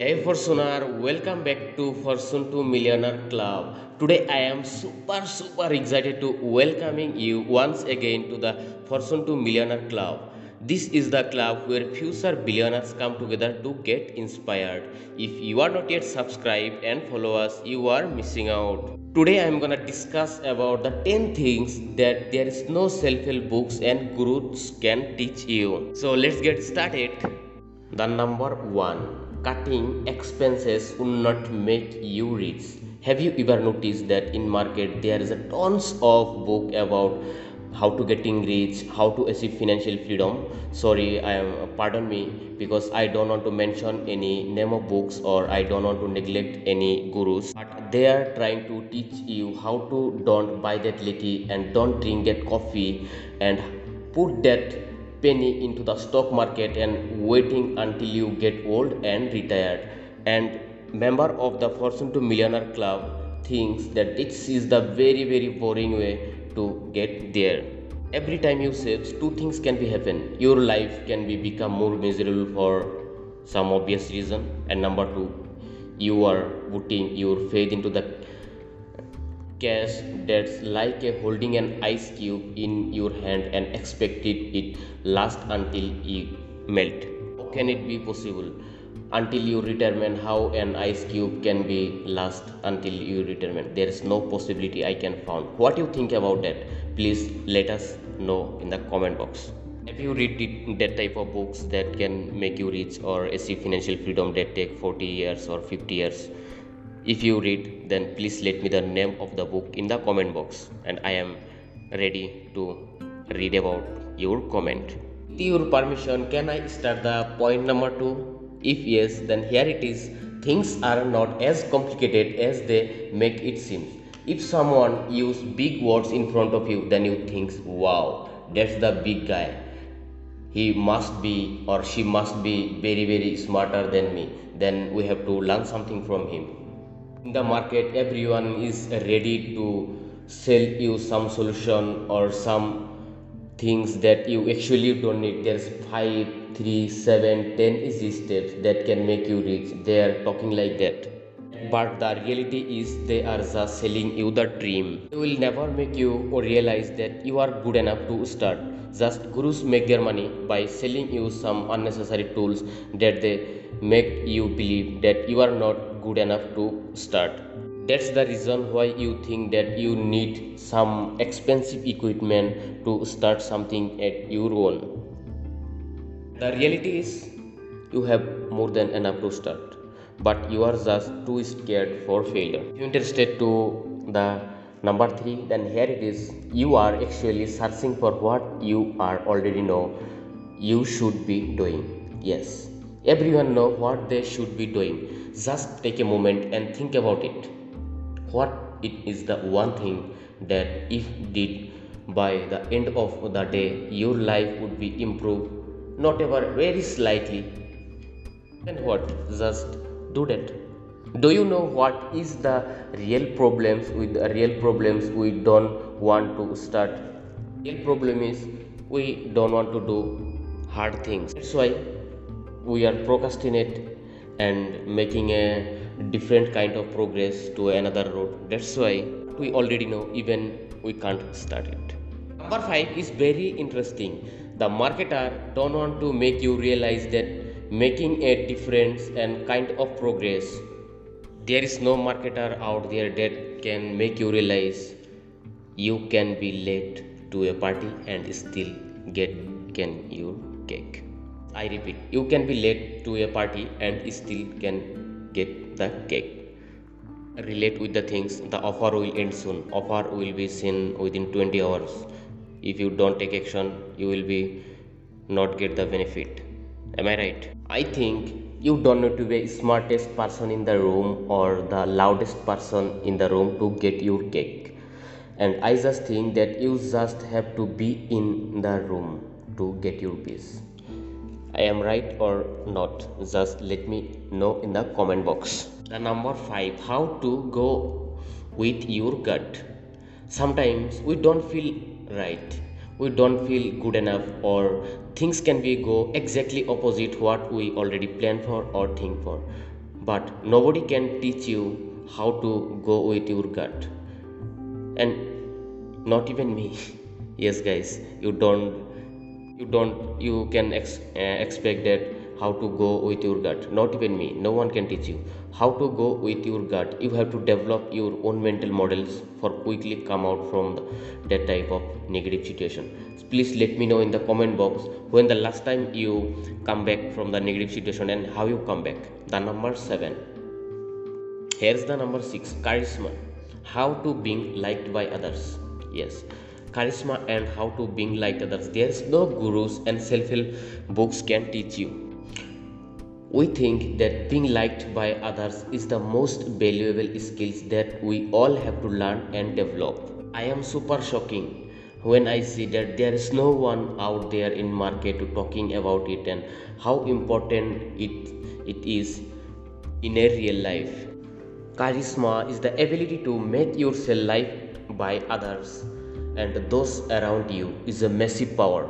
Hey Fortuner, welcome back to Fortune to Millionaire Club. Today I am super super excited to welcoming you once again to the Fortune to Millionaire Club. This is the club where future billionaires come together to get inspired. If you are not yet subscribed and follow us, you are missing out. Today I am gonna discuss about the 10 things that there is no self-help books and gurus can teach you. So let's get started. The number one cutting expenses will not make you rich. Have you ever noticed that in market there is a tons of book about how to getting rich how to achieve financial freedom? Sorry i am pardon me because i don't want to mention any name of books or i don't want to neglect any gurus. But they are trying to teach you how to don't buy that liquor and don't drink that coffee and put that penny into the stock market and waiting until you get old and retired. And member of the fortune to millionaire club thinks that this is the very very boring way to get there. Every time you save two things can be happen your life can be become more miserable for some obvious reason. And number two you are putting your faith into the cash that's like holding an ice cube in your hand and expected it last until it melt. How can it be possible? Until you determine how an ice cube can be last until you determine. There is no possibility i can found. What you think about that? Please let us know in the comment box. If you read that type of books that can make you rich or achieve financial freedom that take 40 years or 50 years if you read, then please let me the name of the book in the comment box and I am ready to read about your comment. With your permission, can I start the point number two? If yes, then here it is. Things are not as complicated as they make it seem. If someone use big words in front of you, then you think, wow, that's the big guy. He must be or she must be very very smarter than me. Then we have to learn something from him in the market everyone is ready to sell you some solution or some things that you actually don't need. There's five three seven ten easy steps that can make you rich. They are talking like that. But the reality is they are just selling you the dream. They will never make you or realize that you are good enough to start. Just gurus make their money by selling you some unnecessary tools that they make you believe that you are not good enough to start. That's the reason why you think that you need some expensive equipment to start something at your own. The reality is you have more than enough to start but you are just too scared for failure. If you're interested to the number three then here it is. You are actually searching for what you are already know you should be doing. Yes. Everyone know what they should be doing just take a moment and think about it. What it is the one thing that if did by the end of the day your life would be improved? Not ever very slightly. And what? Just do that. Do you know what is the real problems with the real problems we don't want to start? Real problem is we don't want to do hard things. That's why we are procrastinate and making a different kind of progress to another road. That's why we already know even we can't start it. Number 5 is very interesting. The marketer don't want to make you realize that making a difference and kind of progress there is no marketer out there that can make you realize you can be late to a party and still get can your cake I repeat, you can be late to a party and still can get the cake. Relate with the things, the offer will end soon. Offer will be seen within 20 hours. If you don't take action, you will be not get the benefit. Am I right? I think you don't need to be smartest person in the room or the loudest person in the room to get your cake. And I just think that you just have to be in the room to get your piece. I am right or not? Just let me know in the comment box. The number 5 How to go with your gut. Sometimes we don't feel right. We don't feel good enough or things can be go exactly opposite what we already plan for or think for. but nobody can teach you how to go with your gut and not even me yes guys you don't you don't you can ex- uh, expect that how to go with your gut. Not even me. No one can teach you how to go with your gut. You have to develop your own mental models for quickly come out from the, that type of negative situation. Please let me know in the comment box when the last time you come back from the negative situation and how you come back. The number 7 here's the number 6 charisma. How to being liked by others. Yes charisma and how to being liked others there's no gurus and self-help books can teach you we think that being liked by others is the most valuable skills that we all have to learn and develop. I am super shocking when I see that there is no one out there in market talking about it and how important it, it is in a real life. Charisma is the ability to make yourself liked by others and those around you is a massive power.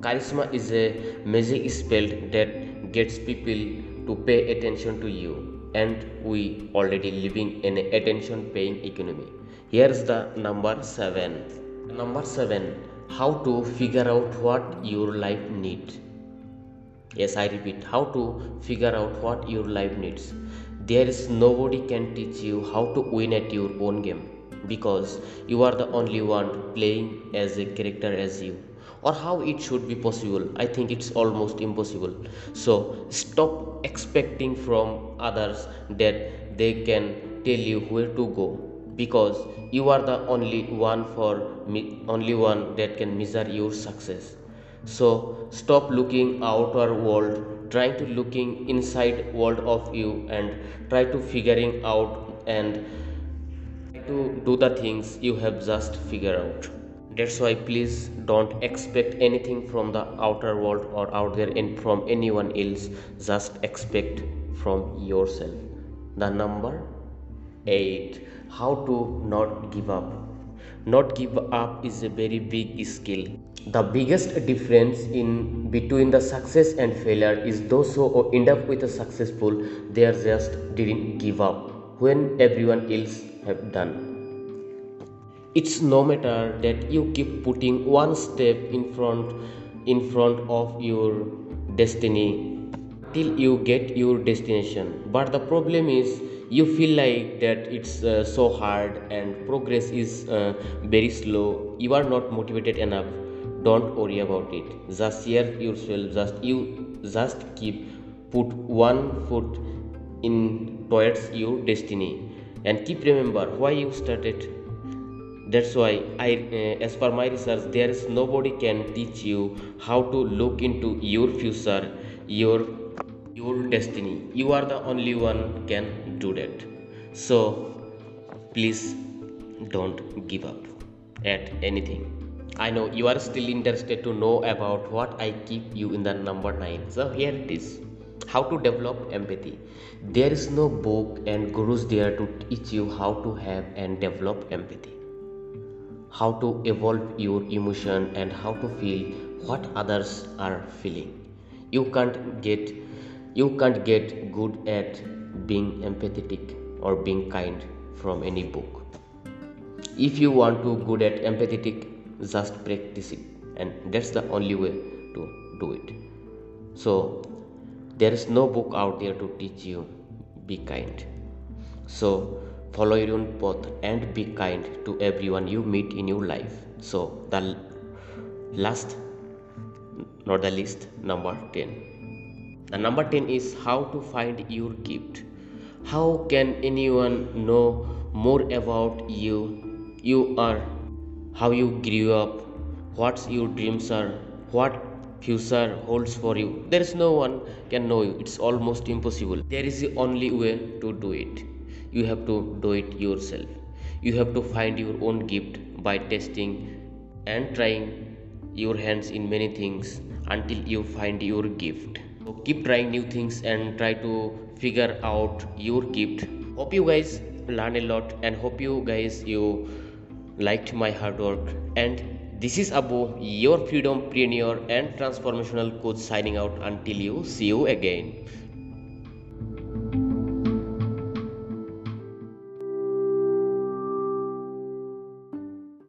Charisma is a magic spell that gets people to pay attention to you and we already living in an attention paying economy. Here's the number 7 number 7 how to figure out what your life needs. Yes i repeat how to figure out what your life needs. There is nobody can teach you how to win at your own game because you are the only one playing as a character as you. Or how it should be possible i think it's almost impossible. So stop expecting from others that they can tell you where to go because you are the only one for me only one that can measure your success. So stop looking outer world trying to looking inside world of you and try to figuring out and to do the things you have just figured out. That's why please don't expect anything from the outer world or out there and from anyone else. Just expect from yourself. The number 8 how to not give up. Not give up is a very big skill. The biggest difference in between the success and failure is those who end up with a successful they are just didn't give up. When everyone else have done. It's no matter that you keep putting one step in front in front of your destiny till you get your destination. But the problem is you feel like that it's uh, so hard and progress is uh, very slow. You are not motivated enough. Don't worry about it. Just share yourself. Just you just keep put one foot in towards your destiny and keep remember why you started. That's why i uh, as per my research there is nobody can teach you how to look into your future your your destiny. You are the only one can do that. So please don't give up at anything. I know you are still interested to know about what i keep you in the number 9 so here it is how to develop empathy. There is no book and gurus there to teach you how to have and develop empathy. How to evolve your emotion and how to feel what others are feeling. You can't get you can't get good at being empathetic or being kind from any book. If you want to good at empathetic just practice it. And that's the only way to do it. So there is no book out there to teach you be kind. So follow your own path and be kind to everyone you meet in your life. So the last not the least number 10 the number 10 is how to find your gift. How can anyone know more about you? You are how you grew up what your dreams are what future holds for you. There is no one can know you. It's almost impossible. There is the only way to do it. You have to do it yourself. You have to find your own gift by testing and trying your hands in many things until you find your gift. So keep trying new things and try to figure out your gift. Hope you guys learn a lot and hope you guys you liked my hard work and this is Abu, your freedom pioneer and transformational coach signing out until you see you again.